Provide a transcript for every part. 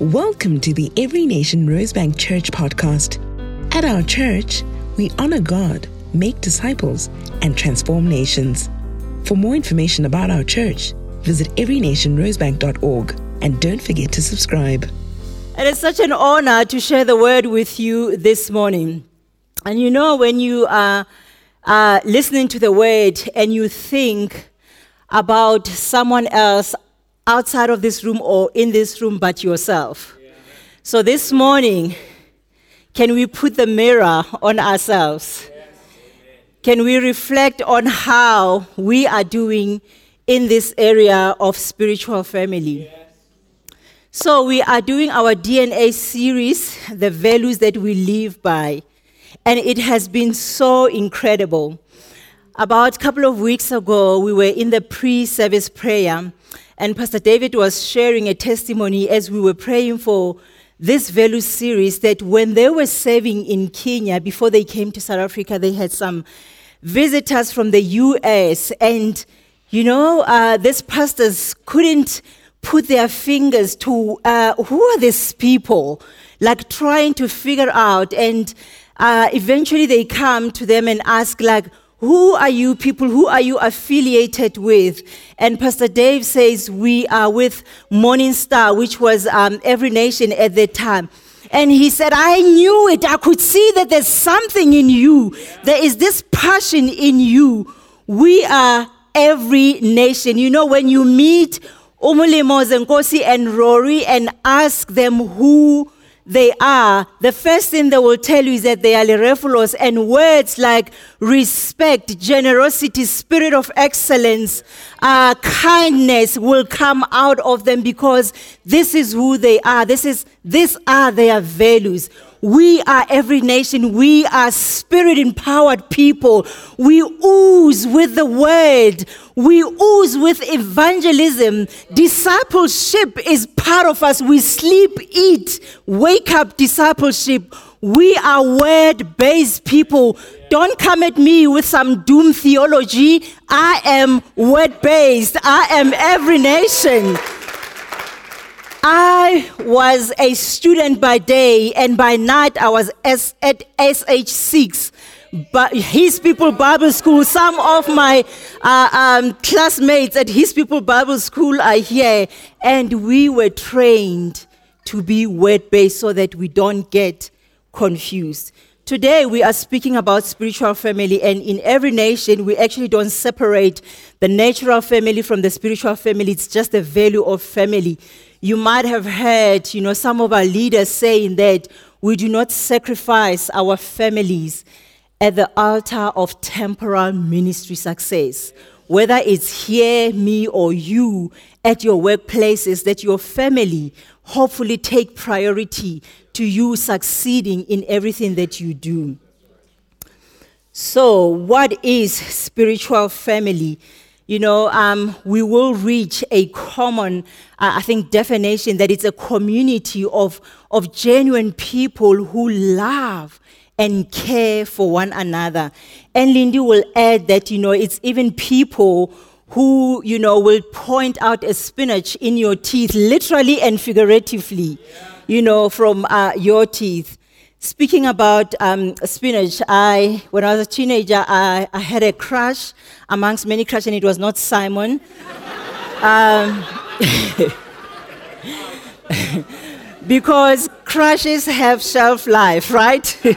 Welcome to the Every Nation Rosebank Church podcast. At our church, we honor God, make disciples, and transform nations. For more information about our church, visit everynationrosebank.org and don't forget to subscribe. It is such an honor to share the word with you this morning. And you know, when you are uh, listening to the word and you think about someone else outside of this room or in this room but yourself. So this morning, can we put the mirror on ourselves? Can we reflect on how we are doing in this area of spiritual family? So, we are doing our DNA series, the values that we live by, and it has been so incredible. About a couple of weeks ago, we were in the pre service prayer, and Pastor David was sharing a testimony as we were praying for this value series that when they were serving in Kenya before they came to South Africa, they had some visitors from the US. And, you know, uh, these pastors couldn't put their fingers to uh, who are these people, like trying to figure out. And uh, eventually they come to them and ask, like, who are you people? Who are you affiliated with? And Pastor Dave says, We are with Morning Star, which was um, every nation at that time. And he said, I knew it. I could see that there's something in you. There is this passion in you. We are every nation. You know, when you meet Umulimo Zenkosi and Rory and ask them who they are, the first thing they will tell you is that they are Lerefolos, and words like respect, generosity, spirit of excellence, uh, kindness will come out of them because this is who they are. This is these are their values. We are every nation. We are spirit empowered people. We ooze with the word. We ooze with evangelism. Discipleship is part of us. We sleep, eat, wake up discipleship. We are word based people. Don't come at me with some doom theology. I am word based. I am every nation. I was a student by day, and by night I was at SH6, but His People Bible School. Some of my uh, um, classmates at His People Bible School are here, and we were trained to be word based so that we don't get confused. Today, we are speaking about spiritual family, and in every nation, we actually don't separate the natural family from the spiritual family. It's just the value of family. You might have heard, you know, some of our leaders saying that we do not sacrifice our families at the altar of temporal ministry success. Whether it's here, me, or you at your workplaces, that your family hopefully take priority to you succeeding in everything that you do. So, what is spiritual family? you know, um, we will reach a common, uh, I think, definition that it's a community of, of genuine people who love and care for one another. And Lindi will add that, you know, it's even people who, you know, will point out a spinach in your teeth, literally and figuratively, yeah. You know, from uh, your teeth. Speaking about um, spinach, I, when I was a teenager, I, I, had a crush amongst many crushes, and it was not Simon. um, because crushes have shelf life, right?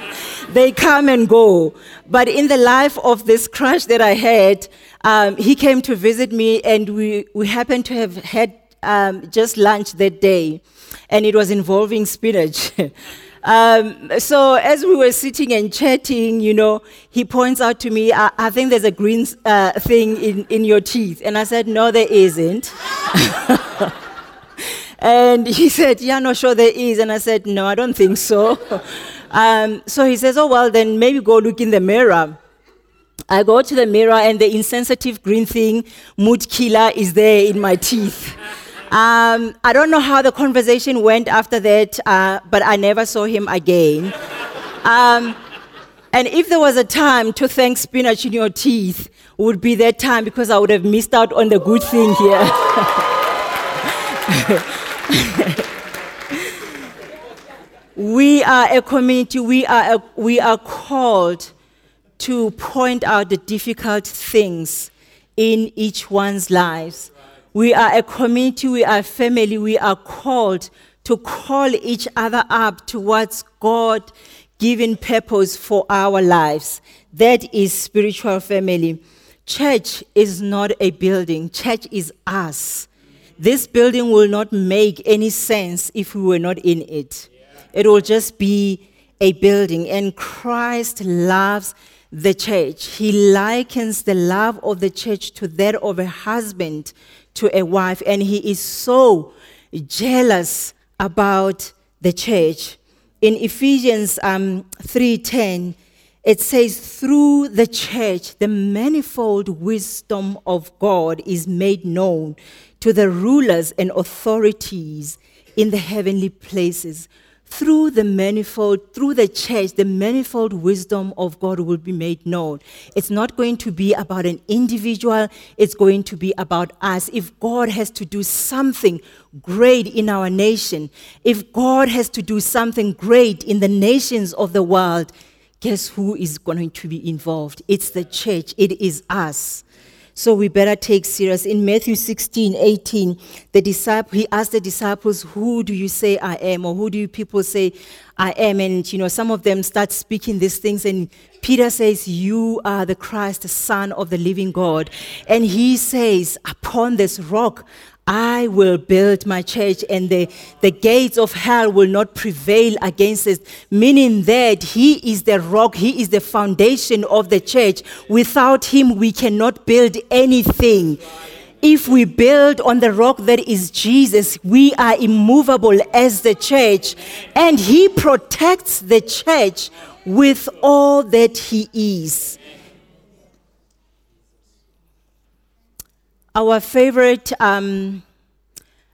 they come and go. But in the life of this crush that I had, um, he came to visit me, and we, we happened to have had um, just lunch that day, and it was involving spinach. Um, so as we were sitting and chatting, you know, he points out to me, I, I think there's a green uh, thing in, in your teeth. And I said, no, there isn't. and he said, yeah, no, sure there is. And I said, no, I don't think so. um, so he says, oh, well, then maybe go look in the mirror. I go to the mirror and the insensitive green thing, mood killer, is there in my teeth. Um, I don't know how the conversation went after that, uh, but I never saw him again. Um, and if there was a time to thank spinach in your teeth, would be that time because I would have missed out on the good thing here. we are a community, we are, a, we are called to point out the difficult things in each one's lives. We are a community, we are a family, we are called to call each other up towards God given purpose for our lives. That is spiritual family. Church is not a building, church is us. This building will not make any sense if we were not in it. It will just be a building. And Christ loves the church. He likens the love of the church to that of a husband to a wife. And he is so jealous about the church. In Ephesians um, 3:10, it says, through the church, the manifold wisdom of God is made known to the rulers and authorities in the heavenly places through the manifold, through the church, the manifold wisdom of God will be made known. It's not going to be about an individual, it's going to be about us. If God has to do something great in our nation, if God has to do something great in the nations of the world, guess who is going to be involved? It's the church, it is us. So we better take serious. In Matthew 16, 18, the disciple, he asked the disciples, Who do you say I am? Or who do you people say I am? And, you know, some of them start speaking these things. And Peter says, You are the Christ, the Son of the living God. And he says, Upon this rock, I will build my church and the, the gates of hell will not prevail against it. Meaning that he is the rock, he is the foundation of the church. Without him, we cannot build anything. If we build on the rock that is Jesus, we are immovable as the church. And he protects the church with all that he is. Our favorite um,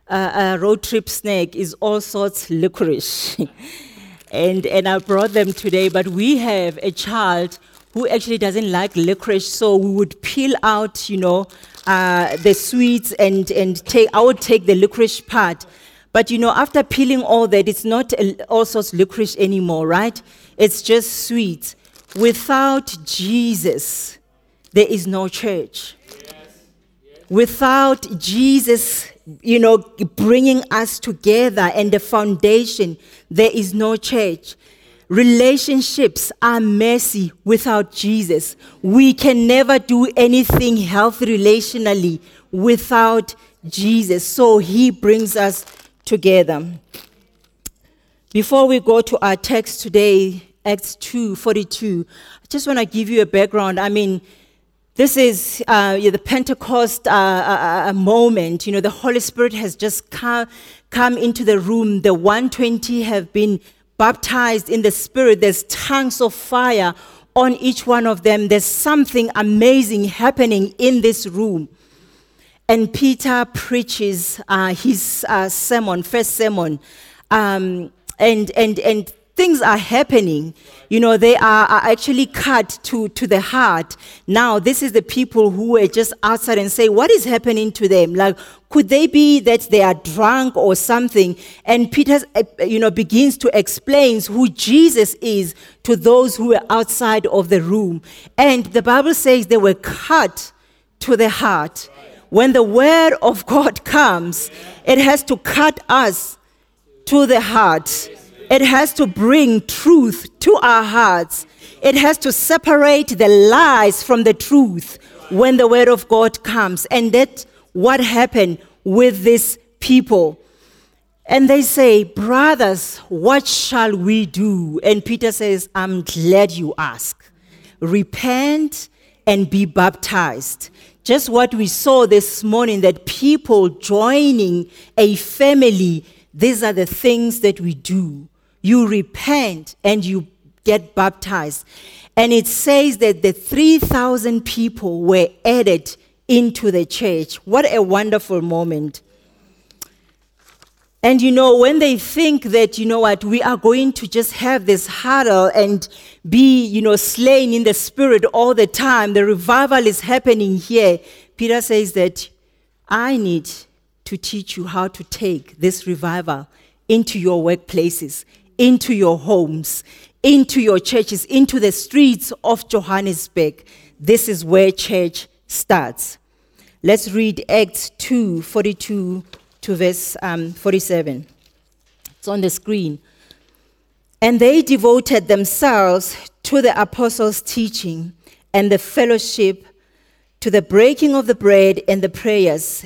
uh, uh, road trip snack is all sorts licorice. and, and I brought them today, but we have a child who actually doesn't like licorice, so we would peel out, you know, uh, the sweets and, and take, I would take the licorice part. But you know, after peeling all that, it's not all sorts licorice anymore, right? It's just sweet. Without Jesus, there is no church without Jesus, you know, bringing us together and the foundation, there is no church. Relationships are messy without Jesus. We can never do anything healthy relationally without Jesus. So he brings us together. Before we go to our text today, Acts 2 42, I just want to give you a background. I mean, this is uh, the Pentecost uh, uh, uh, moment. You know, the Holy Spirit has just come, come into the room. The 120 have been baptized in the Spirit. There's tongues of fire on each one of them. There's something amazing happening in this room. And Peter preaches uh, his uh, sermon, first sermon. Um, and, and, and things are happening. You know, they are, are, actually cut to, to the heart. Now, this is the people who are just outside and say, what is happening to them? Like, could they be that they are drunk or something? And Peter, uh, you know, begins to explain who Jesus is to those who are outside of the room. And the Bible says they were cut to the heart. When the word of God comes, it has to cut us to the heart. It has to bring truth to our hearts. It has to separate the lies from the truth when the word of God comes. And that's what happened with these people. And they say, Brothers, what shall we do? And Peter says, I'm glad you ask. Repent and be baptized. Just what we saw this morning that people joining a family, these are the things that we do you repent and you get baptized. And it says that the 3,000 people were added into the church. What a wonderful moment. And you know, when they think that, you know what, we are going to just have this huddle and be, you know, slain in the spirit all the time, the revival is happening here. Peter says that I need to teach you how to take this revival into your workplaces, into your homes, into your churches, into the streets of Johannesburg. This is where church starts. Let's read Acts 2 42 to verse um, 47. It's on the screen. And they devoted themselves to the apostles' teaching and the fellowship, to the breaking of the bread and the prayers.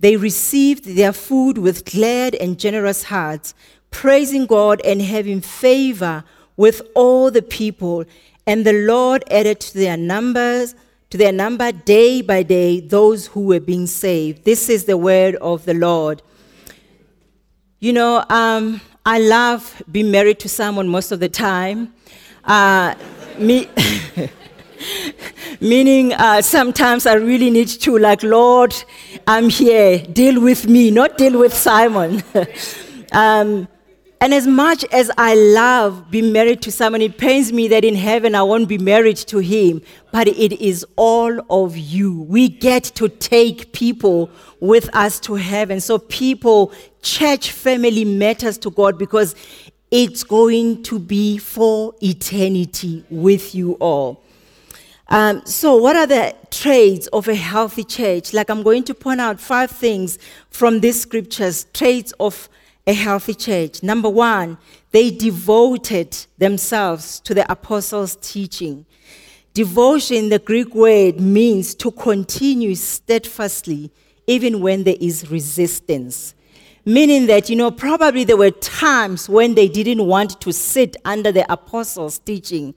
they received their food with glad and generous hearts, praising God and having favor with all the people. And the Lord added to their numbers, to their number day by day, those who were being saved. This is the word of the Lord. You know, um, I love being married to someone most of the time. Uh, me, meaning uh, sometimes I really need to, like, Lord, I'm here, deal with me, not deal with Simon. um, and as much as I love being married to someone, it pains me that in heaven I won't be married to him. But it is all of you. We get to take people with us to heaven. So, people, church family matters to God because it's going to be for eternity with you all. Um, so, what are the traits of a healthy church? Like, I'm going to point out five things from these scriptures traits of a healthy church. Number one, they devoted themselves to the apostles' teaching. Devotion, the Greek word, means to continue steadfastly even when there is resistance. Meaning that, you know, probably there were times when they didn't want to sit under the apostles' teaching,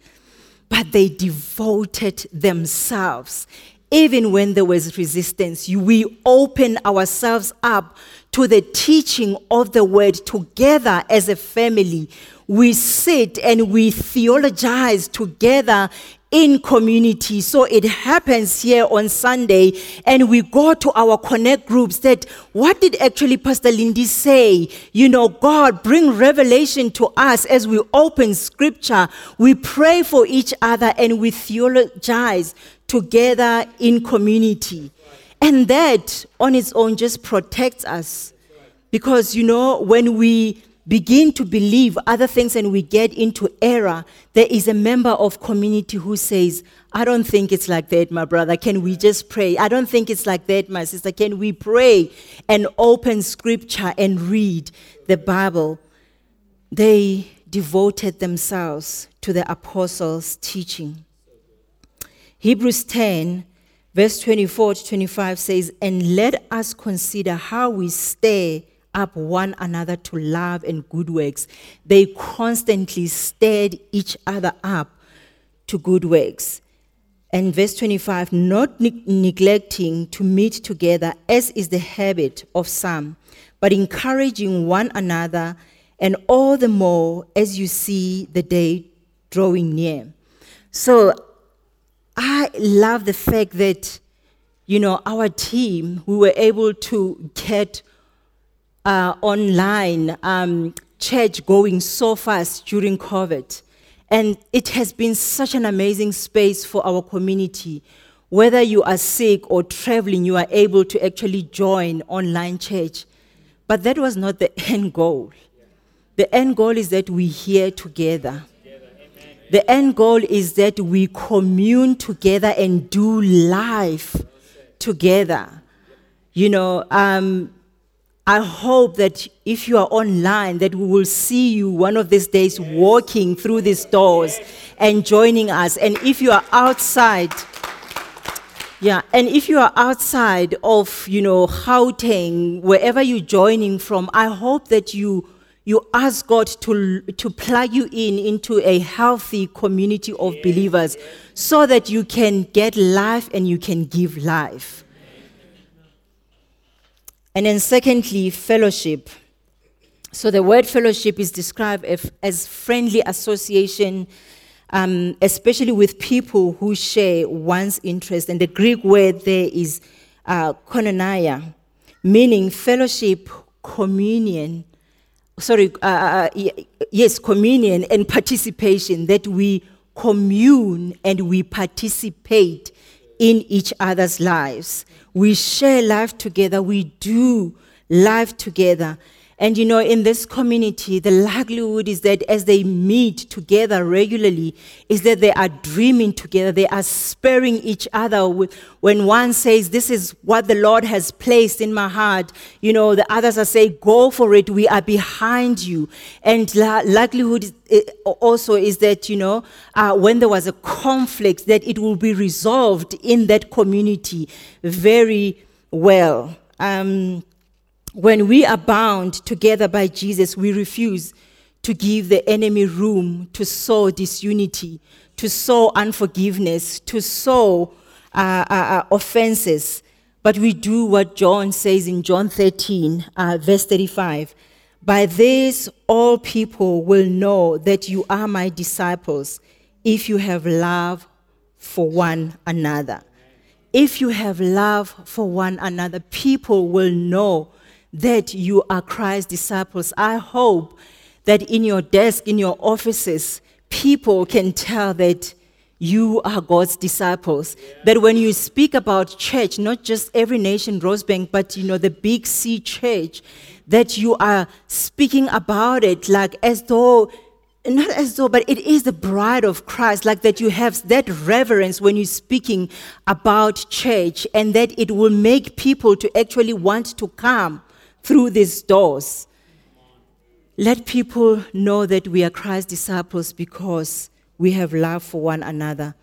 but they devoted themselves. Even when there was resistance, we open ourselves up to the teaching of the word together as a family. We sit and we theologize together in community. So it happens here on Sunday, and we go to our connect groups that what did actually Pastor Lindi say? You know, God bring revelation to us as we open scripture. We pray for each other and we theologize together in community. And that on its own just protects us. Because, you know, when we begin to believe other things and we get into error, there is a member of community who says, I don't think it's like that, my brother. Can we just pray? I don't think it's like that, my sister. Can we pray and open scripture and read the Bible? They devoted themselves to the apostles' teaching. Hebrews 10 Verse 24 to 25 says, And let us consider how we stir up one another to love and good works. They constantly stirred each other up to good works. And verse 25, not ne- neglecting to meet together, as is the habit of some, but encouraging one another, and all the more as you see the day drawing near. So I love the fact that, you know, our team, we were able to get uh, online um, church going so fast during COVID. And it has been such an amazing space for our community. Whether you are sick or traveling, you are able to actually join online church. But that was not the end goal. The end goal is that we hear together the end goal is that we commune together and do life together. You know, um, I hope that if you are online, that we will see you one of these days walking through these doors and joining us. And if you are outside, yeah, and if you are outside of, you know, Gauteng, wherever you're joining from, I hope that you you ask God to, to plug you in into a healthy community of believers so that you can get life and you can give life. And then, secondly, fellowship. So the word fellowship is described as friendly association, um, especially with people who share one's interest. And the Greek word there is uh, koinonia, meaning fellowship, communion. Sorry, uh, uh, uh yes, communion and participation, that we commune and we participate in each other's lives. We share life together, we do life together. And you know, in this community, the likelihood is that as they meet together regularly, is that they are dreaming together, they are sparing each other. When one says, This is what the Lord has placed in my heart, you know, the others are saying, Go for it, we are behind you. And likelihood also is that, you know, uh, when there was a conflict, that it will be resolved in that community very well. Um, when we are bound together by Jesus, we refuse to give the enemy room to sow disunity, to sow unforgiveness, to sow uh, uh, uh, offenses. But we do what John says in John 13, uh, verse 35. By this, all people will know that you are my disciples if you have love for one another. If you have love for one another, people will know that you are Christ's disciples. I hope that in your desk, in your offices, people can tell that you are God's disciples. Yeah. That when you speak about church, not just every nation Rosebank, but you know the big C church, that you are speaking about it like as though not as though, but it is the bride of Christ, like that you have that reverence when you're speaking about church, and that it will make people to actually want to come through these doors. Let people know that we are Christ's disciples because we have love for one another.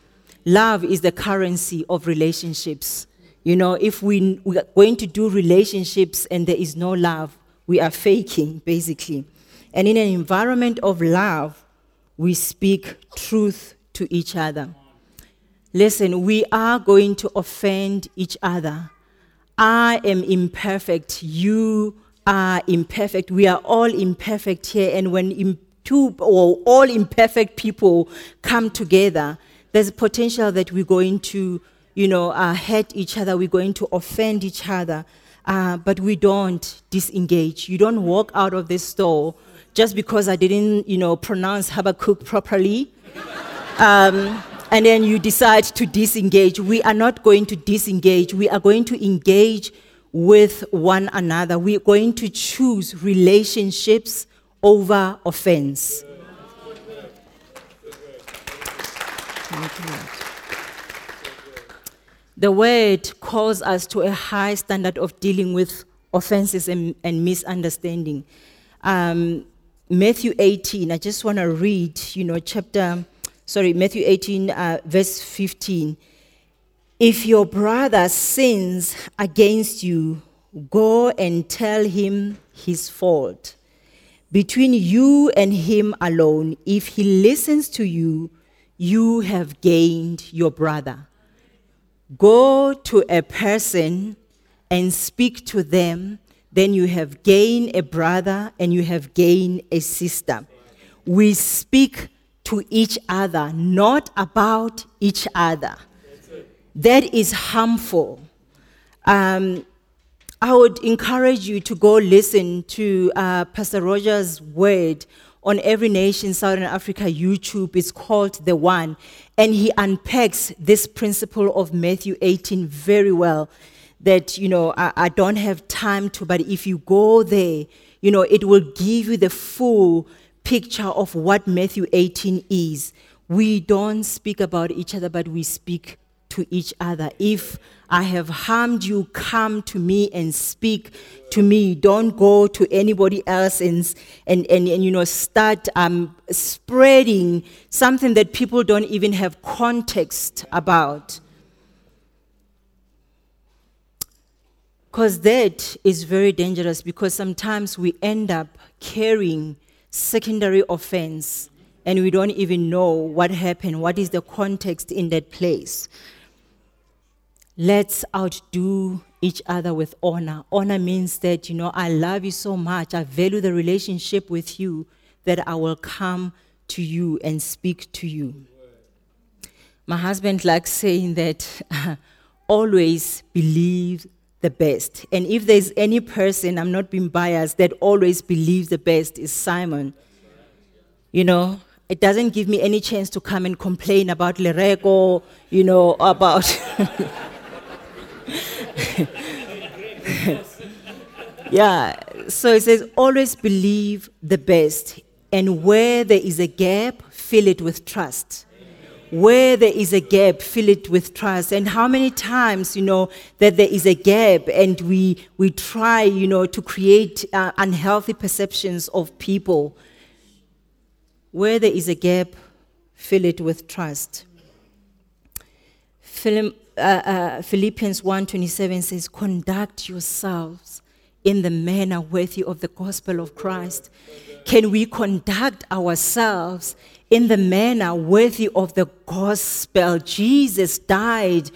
Love is the currency of relationships. You know, if we, we are going to do relationships and there is no love, we are faking, basically. And in an environment of love, we speak truth to each other. Listen, we are going to offend each other I am imperfect. You are imperfect. We are all imperfect here. And when two or all imperfect people come together, there's a potential that we're going to, you know, uh, hurt each other. We're going to offend each other. Uh, but we don't disengage. You don't walk out of this store just because I didn't, you know, pronounce Habakkuk properly. Um, and then you decide to disengage. We are not going to disengage. We are going to engage with one another. We are going to choose relationships over offense. The word calls us to a high standard of dealing with offenses and, and misunderstanding. Um, Matthew 18, I just want to read, you know, chapter sorry, Matthew 18, uh, verse 15. If your brother sins against you, go and tell him his fault. Between you and him alone, if he listens to you, you have gained your brother. Go to a person and speak to them, then you have gained a brother and you have gained a sister. We speak to each other, not about each other. That is harmful. Um, I would encourage you to go listen to uh, Pastor Roger's word on Every Nation Southern Africa YouTube. It's called The One. And he unpacks this principle of Matthew 18 very well. That, you know, I, I don't have time to, but if you go there, you know, it will give you the full picture of what Matthew 18 is. We don't speak about each other, but we speak to each other. If I have harmed you, come to me and speak to me. Don't go to anybody else and, and, and, and you know, start um, spreading something that people don't even have context about. Because that is very dangerous because sometimes we end up carrying secondary offense and we don't even know what happened, what is the context in that place. Let's outdo each other with honor. Honor means that, you know, I love you so much, I value the relationship with you, that I will come to you and speak to you. My husband likes saying that always believe the best. And if there's any person, I'm not being biased, that always believes the best is Simon. You know, it doesn't give me any chance to come and complain about Lereko, you know, about. yeah, so it says always believe the best. And where there is a gap, fill it with trust where there is a gap, fill it with trust. And how many times, you know, that there is a gap and we, we try, you know, to create uh, unhealthy perceptions of people. Where there is a gap, fill it with trust. Philip, uh, uh, Philippians 1.27 says, conduct yourselves in the manner worthy of the gospel of Christ. Can we conduct ourselves in the manner worthy of the gospel. Jesus died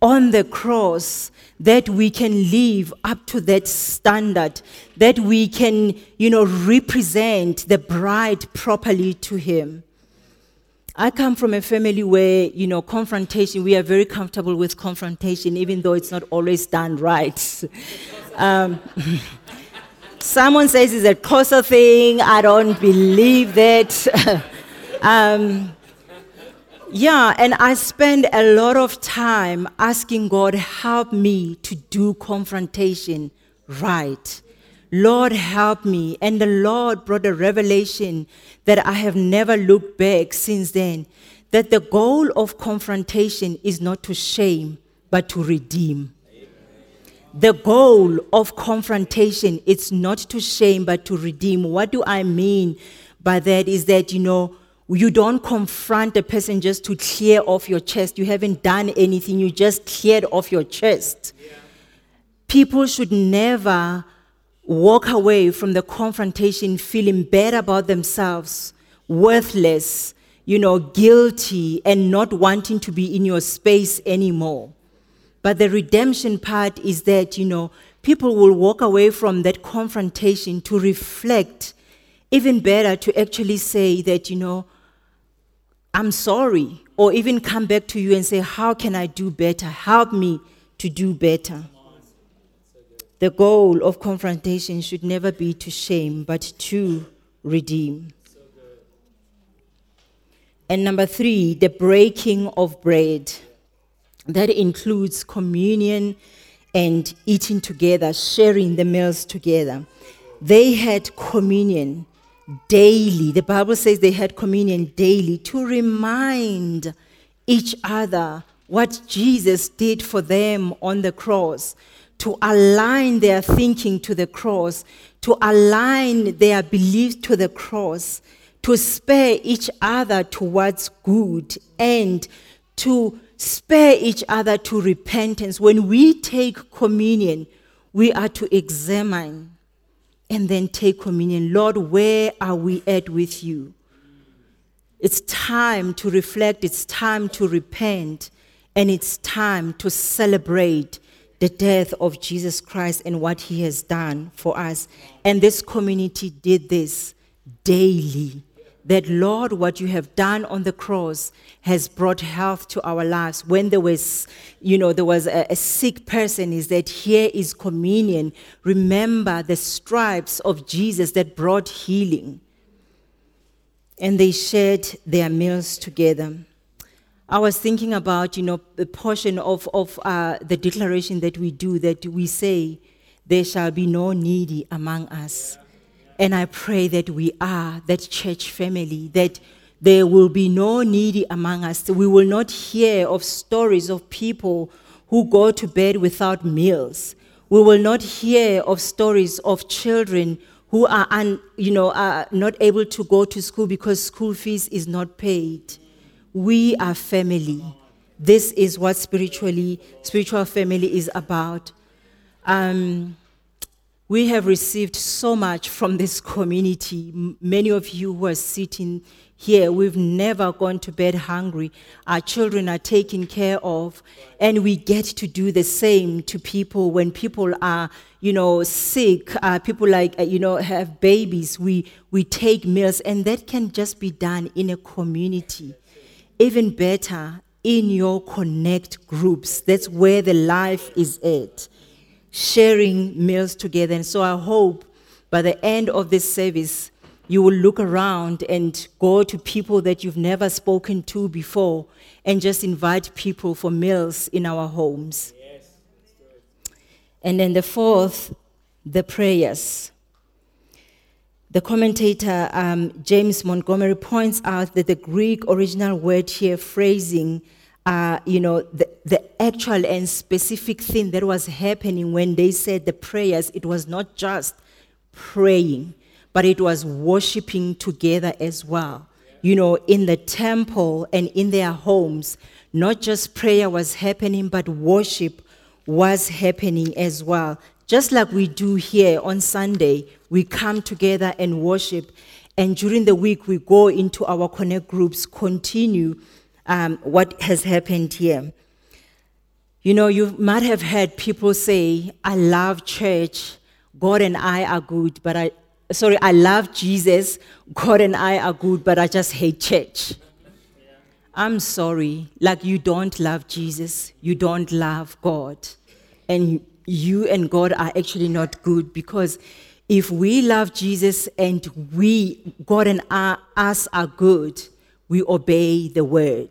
on the cross that we can live up to that standard, that we can, you know, represent the bride properly to him. I come from a family where, you know, confrontation, we are very comfortable with confrontation, even though it's not always done right. um, someone says it's a closer thing. I don't believe that. Um, yeah, and I spend a lot of time asking God, help me to do confrontation right. Lord, help me. And the Lord brought a revelation that I have never looked back since then that the goal of confrontation is not to shame, but to redeem. The goal of confrontation is not to shame, but to redeem. What do I mean by that? Is that, you know, you don't confront a person just to clear off your chest. You haven't done anything, you just cleared off your chest. Yeah. People should never walk away from the confrontation feeling bad about themselves, worthless, you know, guilty, and not wanting to be in your space anymore. But the redemption part is that, you know, people will walk away from that confrontation to reflect, even better, to actually say that, you know, I'm sorry, or even come back to you and say, How can I do better? Help me to do better. The goal of confrontation should never be to shame, but to redeem. And number three, the breaking of bread. That includes communion and eating together, sharing the meals together. They had communion daily. The Bible says they had communion daily to remind each other what Jesus did for them on the cross, to align their thinking to the cross, to align their beliefs to the cross, to spare each other towards good, and to spare each other to repentance. When we take communion, we are to examine and then take communion. Lord, where are we at with you? It's time to reflect, it's time to repent, and it's time to celebrate the death of Jesus Christ and what he has done for us. And this community did this daily that, Lord, what you have done on the cross has brought health to our lives. When there was, you know, there was a, a sick person, is that here is communion. Remember the stripes of Jesus that brought healing. And they shared their meals together. I was thinking about, you know, the portion of, of uh, the declaration that we do that we say, there shall be no needy among us. And I pray that we are that church family, that there will be no needy among us. We will not hear of stories of people who go to bed without meals. We will not hear of stories of children who are, un, you know, are not able to go to school because school fees is not paid. We are family. This is what spiritually, spiritual family is about. Um, We have received so much from this community. Many of you who are sitting here, we've never gone to bed hungry. Our children are taken care of, and we get to do the same to people when people are, you know, sick. Uh, people like, uh, you know, have babies. We we take meals, and that can just be done in a community. Even better, in your connect groups. That's where the life is at sharing meals together. And so I hope by the end of this service, you will look around and go to people that you've never spoken to before and just invite people for meals in our homes. And then the fourth, the prayers. The commentator um, James Montgomery points out that the Greek original word here, phrasing, uh, you know, the, the actual and specific thing that was happening when they said the prayers, it was not just praying, but it was worshiping together as well. You know, in the temple and in their homes, not just prayer was happening, but worship was happening as well. Just like we do here on Sunday, we come together and worship. And during the week, we go into our connect groups, continue um, what has happened here. You know, you might have heard people say, I love church, God and I are good, but I, sorry, I love Jesus, God and I are good, but I just hate church. I'm sorry, like you don't love Jesus, you don't love God, and you and God are actually not good because if we love Jesus and we, God and I, us are good, we obey the word.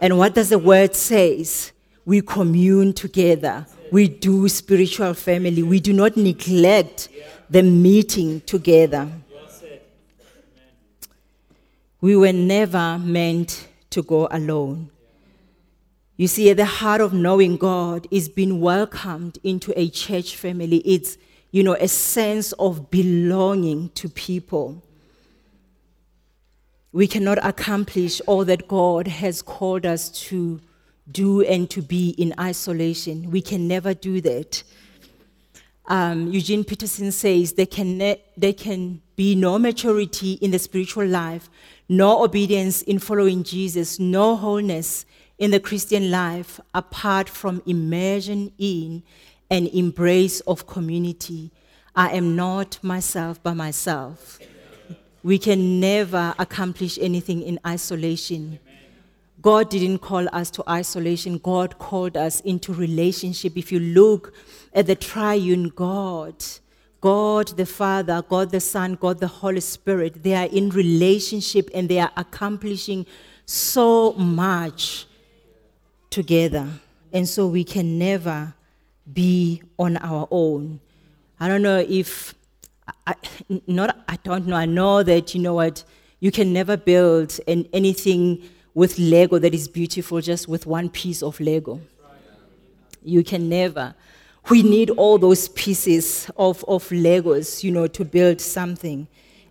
And what does the word says? We commune together. We do spiritual family. We do not neglect the meeting together. We were never meant to go alone. You see, at the heart of knowing God is being welcomed into a church family. It's, you know, a sense of belonging to people we cannot accomplish all that God has called us to do and to be in isolation. We can never do that. Um, Eugene Peterson says there can, ne- there can be no maturity in the spiritual life, no obedience in following Jesus, no wholeness in the Christian life apart from immersion in and embrace of community. I am not myself by myself. We can never accomplish anything in isolation. God didn't call us to isolation. God called us into relationship. If you look at the triune God, God the Father, God the Son, God the Holy Spirit, they are in relationship and they are accomplishing so much together. And so we can never be on our own. I don't know if I, not, I don't know. I know that, you know what, you can never build an, anything with Lego that is beautiful just with one piece of Lego. You can never. We need all those pieces of, of Legos, you know, to build something.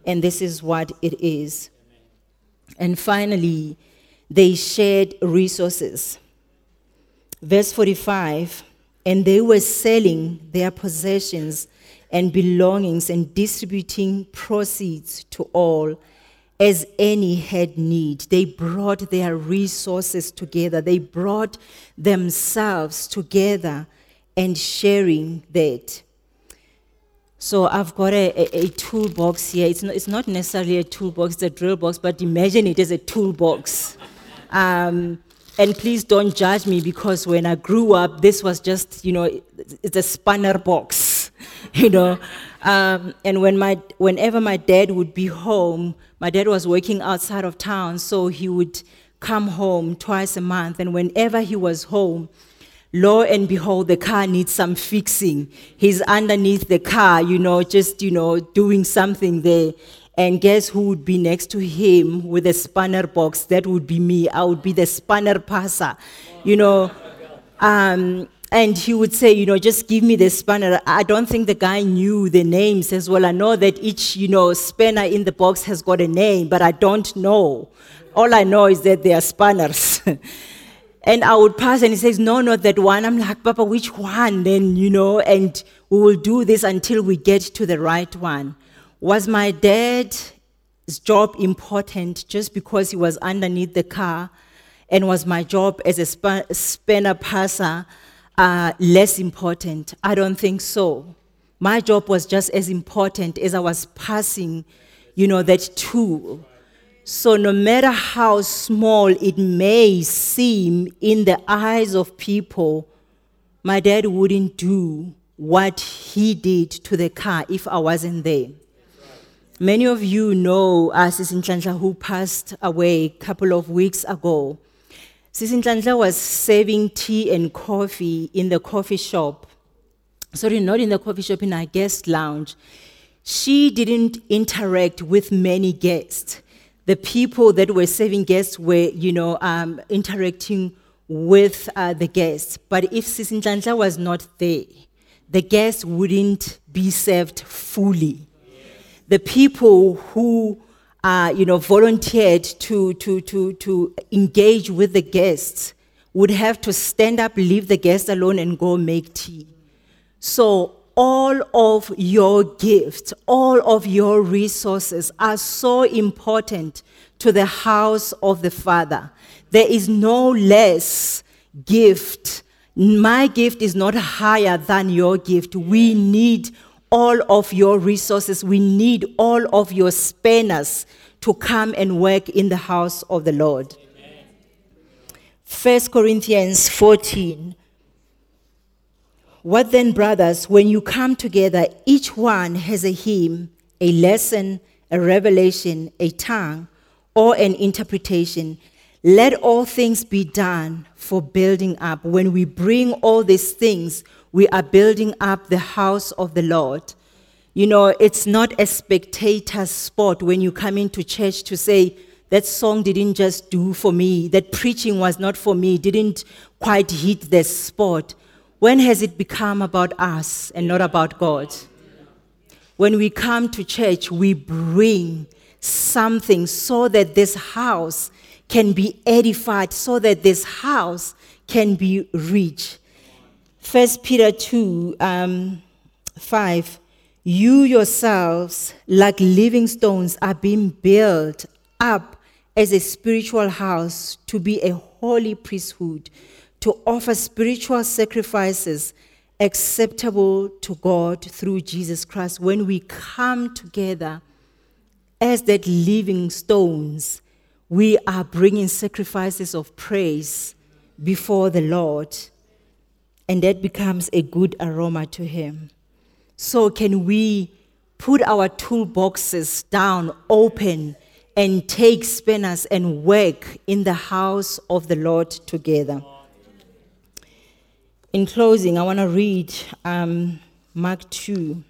And this is what it is. And finally, they shared resources. Verse 45 and they were selling their possessions and belongings and distributing proceeds to all as any had need. They brought their resources together, they brought themselves together and sharing that. So I've got a, a, a, toolbox here. It's not, it's not necessarily a toolbox, it's a drill box, but imagine it as a toolbox. Um, and please don't judge me because when I grew up, this was just, you know, it's a spanner box you know. Um, and when my, whenever my dad would be home, my dad was working outside of town, so he would come home twice a month. And whenever he was home, lo and behold, the car needs some fixing. He's underneath the car, you know, just, you know, doing something there. And guess who would be next to him with a spanner box? That would be me. I would be the spanner passer, you know. Um, and he would say, you know, just give me the spanner. I don't think the guy knew the names as well. I know that each, you know, spanner in the box has got a name, but I don't know. All I know is that they are spanners. And I would pass and he says, No, not that one. I'm like, Papa, which one? Then, you know, and we will do this until we get to the right one. Was my dad's job important just because he was underneath the car? And was my job as a spanner passer less important? I don't think so. My job was just as important as I was passing, you know, that tool. So, no matter how small it may seem in the eyes of people, my dad wouldn't do what he did to the car if I wasn't there. Many of you know uh, Sisinhlanhla who passed away a couple of weeks ago. Sisinhlanhla was serving tea and coffee in the coffee shop. Sorry, not in the coffee shop, in our guest lounge. She didn't interact with many guests the people that were serving guests were, you know, um, interacting with uh, the guests. But if Sisinhlanhla was not there, the guests wouldn't be served fully. The people who, uh, you know, volunteered to, to, to, to engage with the guests would have to stand up, leave the guests alone, and go make tea. So all of your gifts, all of your resources are so important to the house of the Father. There is no less gift. My gift is not higher than your gift. We need all of your resources. We need all of your spanners to come and work in the house of the Lord. First Corinthians 14 what then, brothers, when you come together, each one has a hymn, a lesson, a revelation, a tongue, or an interpretation. Let all things be done for building up. When we bring all these things, we are building up the house of the Lord. You know, it's not a spectator sport when you come into church to say, that song didn't just do for me, that preaching was not for me, didn't quite hit the spot. When has it become about us and not about God? When we come to church, we bring something so that this house can be edified, so that this house can be rich. First Peter 2 um, 5 You yourselves, like living stones, are being built up as a spiritual house to be a holy priesthood to offer spiritual sacrifices acceptable to God through Jesus Christ. When we come together as that living stones, we are bringing sacrifices of praise before the Lord, and that becomes a good aroma to Him. So, can we put our toolboxes down open and take spanners and work in the house of the Lord together? In closing, I want to read um, Mark 2.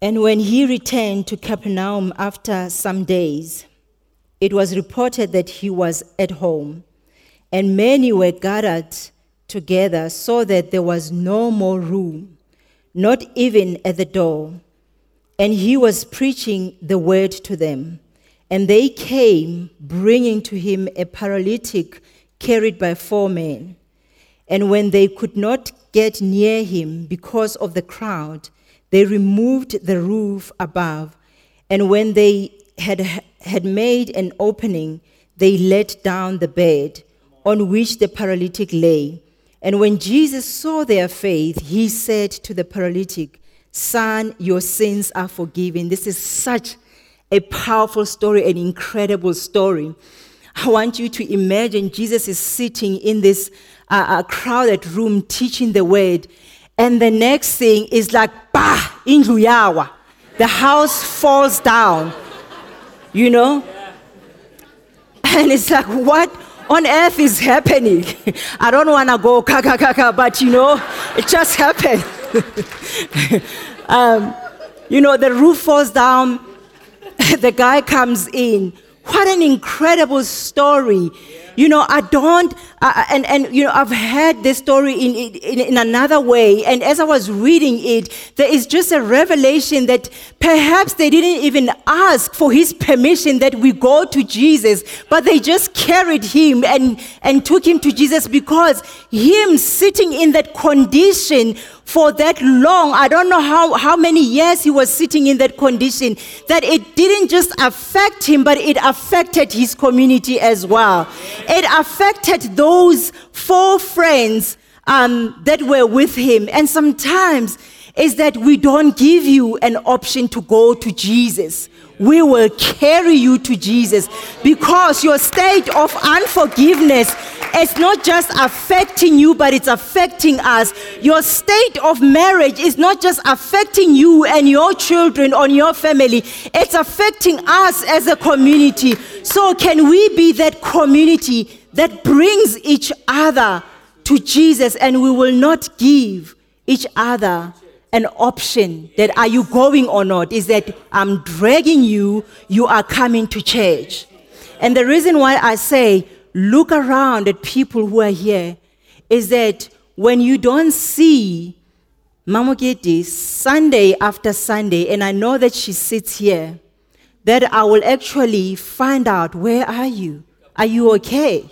And when he returned to Capernaum after some days, it was reported that he was at home, and many were gathered together so that there was no more room, not even at the door. And he was preaching the word to them. And they came, bringing to him a paralytic carried by four men. And when they could not get near him because of the crowd, they removed the roof above. And when they had, had made an opening, they let down the bed on which the paralytic lay. And when Jesus saw their faith, he said to the paralytic, Son, your sins are forgiven. This is such a powerful story, an incredible story. I want you to imagine Jesus is sitting in this uh, uh, crowded room teaching the word, and the next thing is like, bah, indlu The house falls down, you know? And it's like, what on earth is happening? I don't want to go kaka kaka, but you know, it just happened. um, you know, the roof falls down, the guy comes in. What an incredible story. You know, I don't, uh, and, and, you know, I've heard this story in, in, in another way. And as I was reading it, there is just a revelation that perhaps they didn't even ask for his permission that we go to Jesus, but they just carried him and, and took him to Jesus because him sitting in that condition for that long. I don't know how, how many years he was sitting in that condition, that it didn't just affect him, but it affected his community as well. It affected those four friends um, that were with him. And sometimes is that we don't give you an option to go to Jesus we will carry you to Jesus because your state of unforgiveness is not just affecting you, but it's affecting us. Your state of marriage is not just affecting you and your children or your family, it's affecting us as a community. So, can we be that community that brings each other to Jesus and we will not give each other? an option that are you going or not is that I'm dragging you, you are coming to church. And the reason why I say look around at people who are here is that when you don't see Mamogeti Sunday after Sunday, and I know that she sits here, that I will actually find out where are you? Are you okay?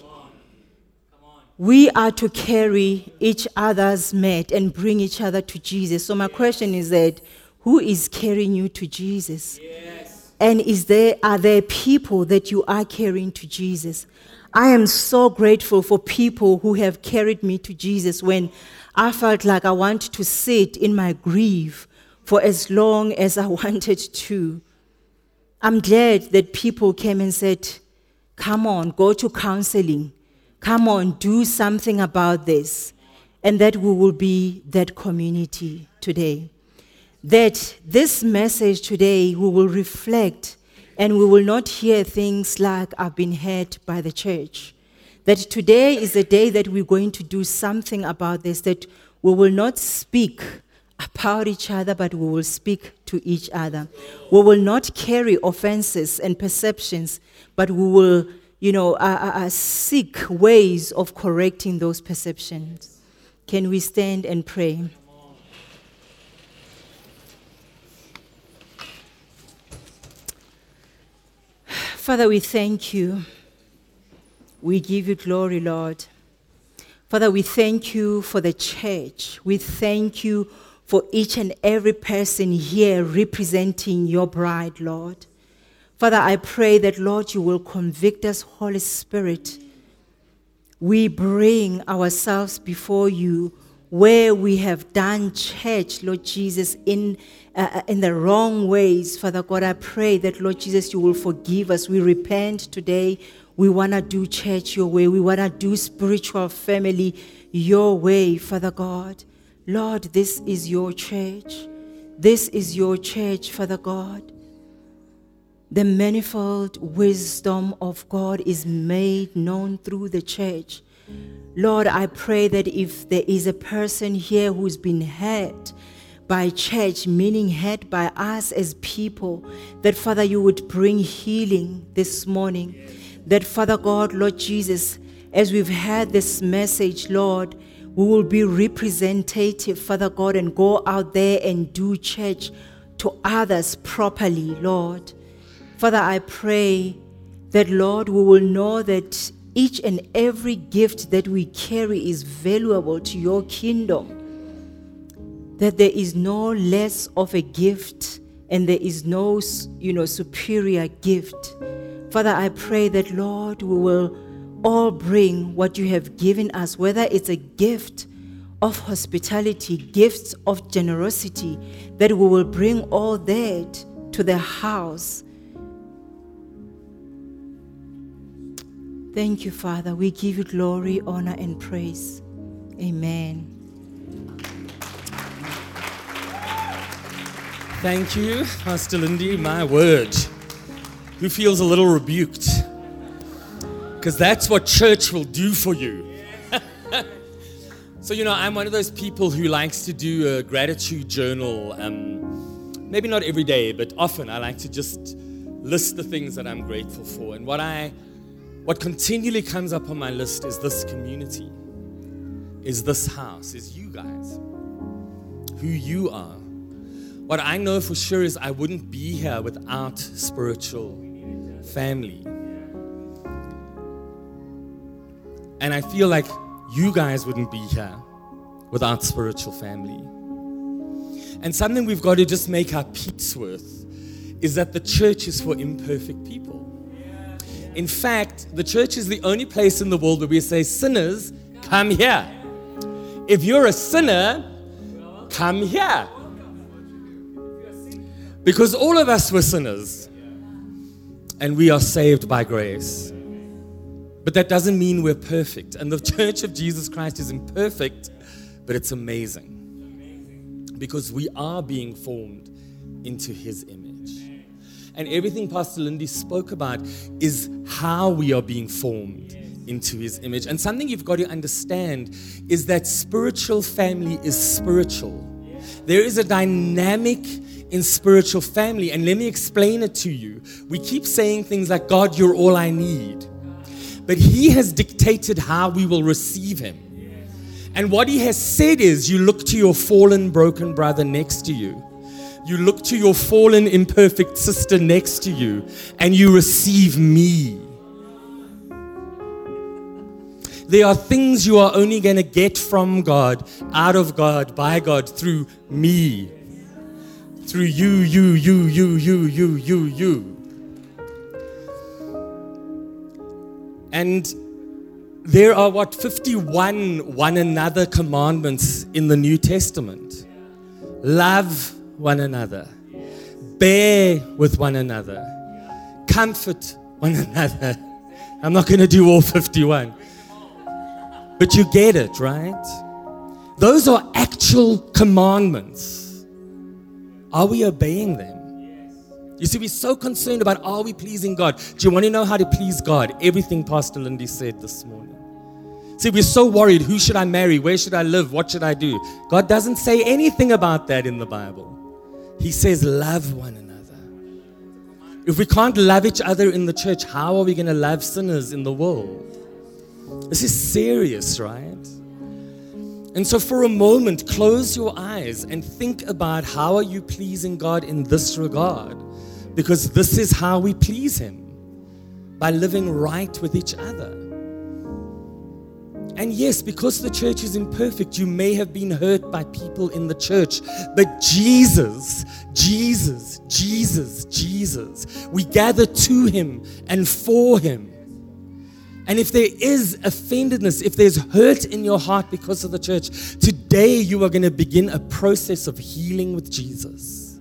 We are to carry each other's mat and bring each other to Jesus. So my question is that who is carrying you to Jesus? Yes. And is there are there people that you are carrying to Jesus? I am so grateful for people who have carried me to Jesus when I felt like I wanted to sit in my grief for as long as I wanted to. I'm glad that people came and said, Come on, go to counseling come on, do something about this, and that we will be that community today. That this message today we will reflect and we will not hear things like I've been hurt by the church. That today is a day that we're going to do something about this, that we will not speak about each other, but we will speak to each other. We will not carry offenses and perceptions, but we will you know, uh, seek ways of correcting those perceptions. Can we stand and pray? Father, we thank you. We give you glory, Lord. Father, we thank you for the church. We thank you for each and every person here representing your bride, Lord. Father, I pray that, Lord, you will convict us, Holy Spirit. We bring ourselves before you where we have done church, Lord Jesus, in, uh, uh, in the wrong ways. Father God, I pray that, Lord Jesus, you will forgive us. We repent today. We want to do church your way. We want to do spiritual family your way, Father God. Lord, this is your church. This is your church, Father God the manifold wisdom of God is made known through the church. Lord, I pray that if there is a person here who's been hurt by church, meaning hurt by us as people, that Father, you would bring healing this morning. That Father God, Lord Jesus, as we've heard this message, Lord, we will be representative, Father God, and go out there and do church to others properly, Lord. Father, I pray that, Lord, we will know that each and every gift that we carry is valuable to your kingdom. That there is no less of a gift and there is no, you know, superior gift. Father, I pray that, Lord, we will all bring what you have given us, whether it's a gift of hospitality, gifts of generosity, that we will bring all that to the house Thank you, Father. We give you glory, honor, and praise. Amen. Thank you, Pastor Lindi. My word. Who feels a little rebuked? Because that's what church will do for you. so, you know, I'm one of those people who likes to do a gratitude journal. Um, maybe not every day, but often I like to just list the things that I'm grateful for. And what I what continually comes up on my list is this community, is this house, is you guys, who you are. What I know for sure is I wouldn't be here without spiritual family. And I feel like you guys wouldn't be here without spiritual family. And something we've got to just make our peace with is that the church is for imperfect people. In fact, the church is the only place in the world where we say, Sinners, come here. If you're a sinner, come here. Because all of us were sinners and we are saved by grace. But that doesn't mean we're perfect. And the church of Jesus Christ is imperfect, but it's amazing because we are being formed into his image. And everything Pastor Lindi spoke about is how we are being formed into his image. And something you've got to understand is that spiritual family is spiritual. There is a dynamic in spiritual family. And let me explain it to you. We keep saying things like, God, you're all I need. But He has dictated how we will receive Him. And what He has said is, you look to your fallen, broken brother next to you. You look to your fallen, imperfect sister next to you, and you receive me. There are things you are only going to get from God, out of God, by God, through me. Through you, you, you, you, you, you, you, you. And there are what 51 one another commandments in the New Testament. Love one another, bear with one another, comfort one another. I'm not going to do all 51. But you get it, right? Those are actual commandments. Are we obeying them? You see, we're so concerned about are we pleasing God? Do you want to know how to please God? Everything Pastor Lindi said this morning. See, we're so worried who should I marry? Where should I live? What should I do? God doesn't say anything about that in the Bible. He says, love one another. If we can't love each other in the church, how are we going to love sinners in the world? This is serious, right? And so for a moment, close your eyes and think about how are you pleasing God in this regard? Because this is how we please him by living right with each other. And yes, because the church is imperfect, you may have been hurt by people in the church. But Jesus, Jesus, Jesus, Jesus, we gather to Him and for Him. And if there is offendedness, if there's hurt in your heart because of the church, today you are going to begin a process of healing with Jesus.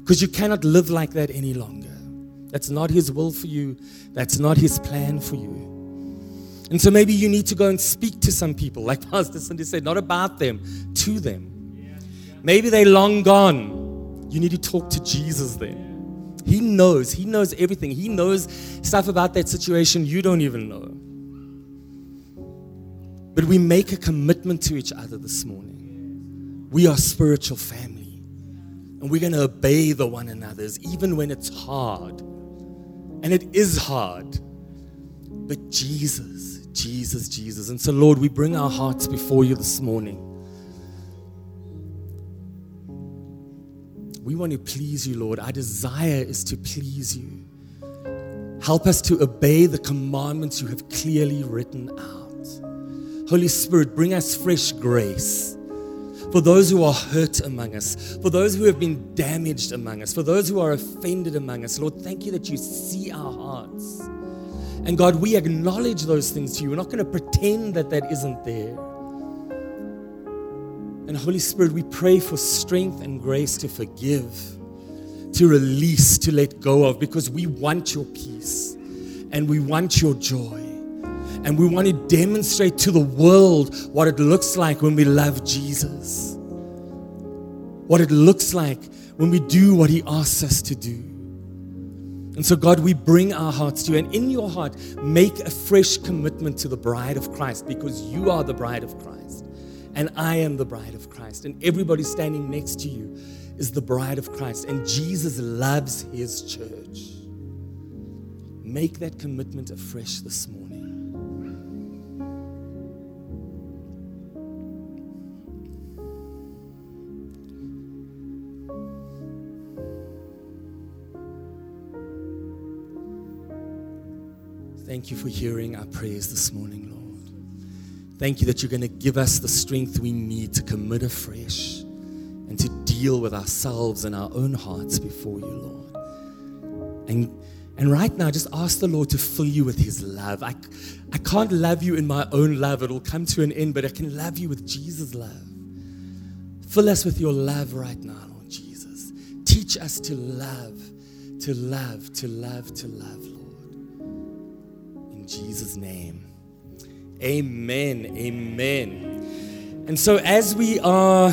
Because you cannot live like that any longer. That's not His will for you, that's not His plan for you. And so maybe you need to go and speak to some people, like Pastor Lindi said, not about them, to them. Maybe they're long gone. You need to talk to Jesus then. He knows. He knows everything. He knows stuff about that situation you don't even know. But we make a commitment to each other this morning. We are spiritual family. And we're going to obey the one another's even when it's hard. And it is hard. But Jesus Jesus, Jesus. And so, Lord, we bring our hearts before you this morning. We want to please you, Lord. Our desire is to please you. Help us to obey the commandments you have clearly written out. Holy Spirit, bring us fresh grace for those who are hurt among us, for those who have been damaged among us, for those who are offended among us. Lord, thank you that you see our hearts. And God, we acknowledge those things to you. We're not going to pretend that that isn't there. And Holy Spirit, we pray for strength and grace to forgive, to release, to let go of, because we want your peace and we want your joy. And we want to demonstrate to the world what it looks like when we love Jesus, what it looks like when we do what he asks us to do. And so, God, we bring our hearts to you. And in your heart, make a fresh commitment to the bride of Christ because you are the bride of Christ. And I am the bride of Christ. And everybody standing next to you is the bride of Christ. And Jesus loves his church. Make that commitment afresh this morning. Thank you for hearing our prayers this morning, Lord. Thank you that you're going to give us the strength we need to commit afresh and to deal with ourselves and our own hearts before you, Lord. And, and right now, just ask the Lord to fill you with his love. I, I can't love you in my own love, it'll come to an end, but I can love you with Jesus' love. Fill us with your love right now, Lord Jesus. Teach us to love, to love, to love, to love. Jesus' name. Amen. Amen. And so, as we are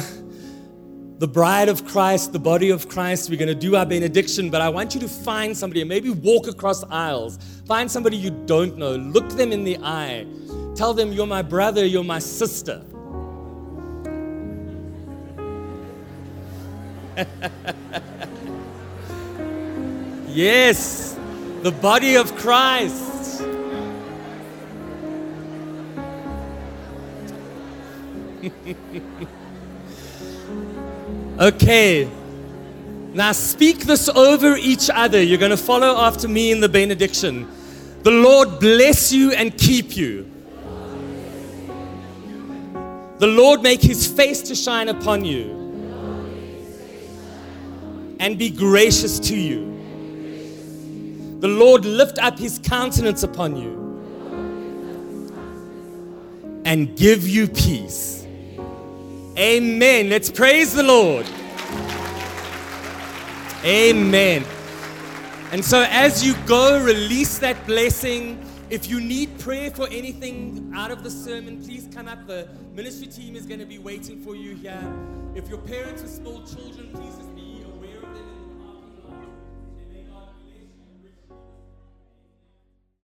the bride of Christ, the body of Christ, we're going to do our benediction, but I want you to find somebody and maybe walk across aisles. Find somebody you don't know, look them in the eye, tell them, You're my brother, you're my sister. yes, the body of Christ. okay. Now speak this over each other. You're going to follow after me in the benediction. The Lord bless you and keep you. The Lord make his face to shine upon you and be gracious to you. The Lord lift up his countenance upon you and give you peace. Amen. Let's praise the Lord. Amen. And so, as you go, release that blessing. If you need prayer for anything out of the sermon, please come up. The ministry team is going to be waiting for you here. If your parents are small children, please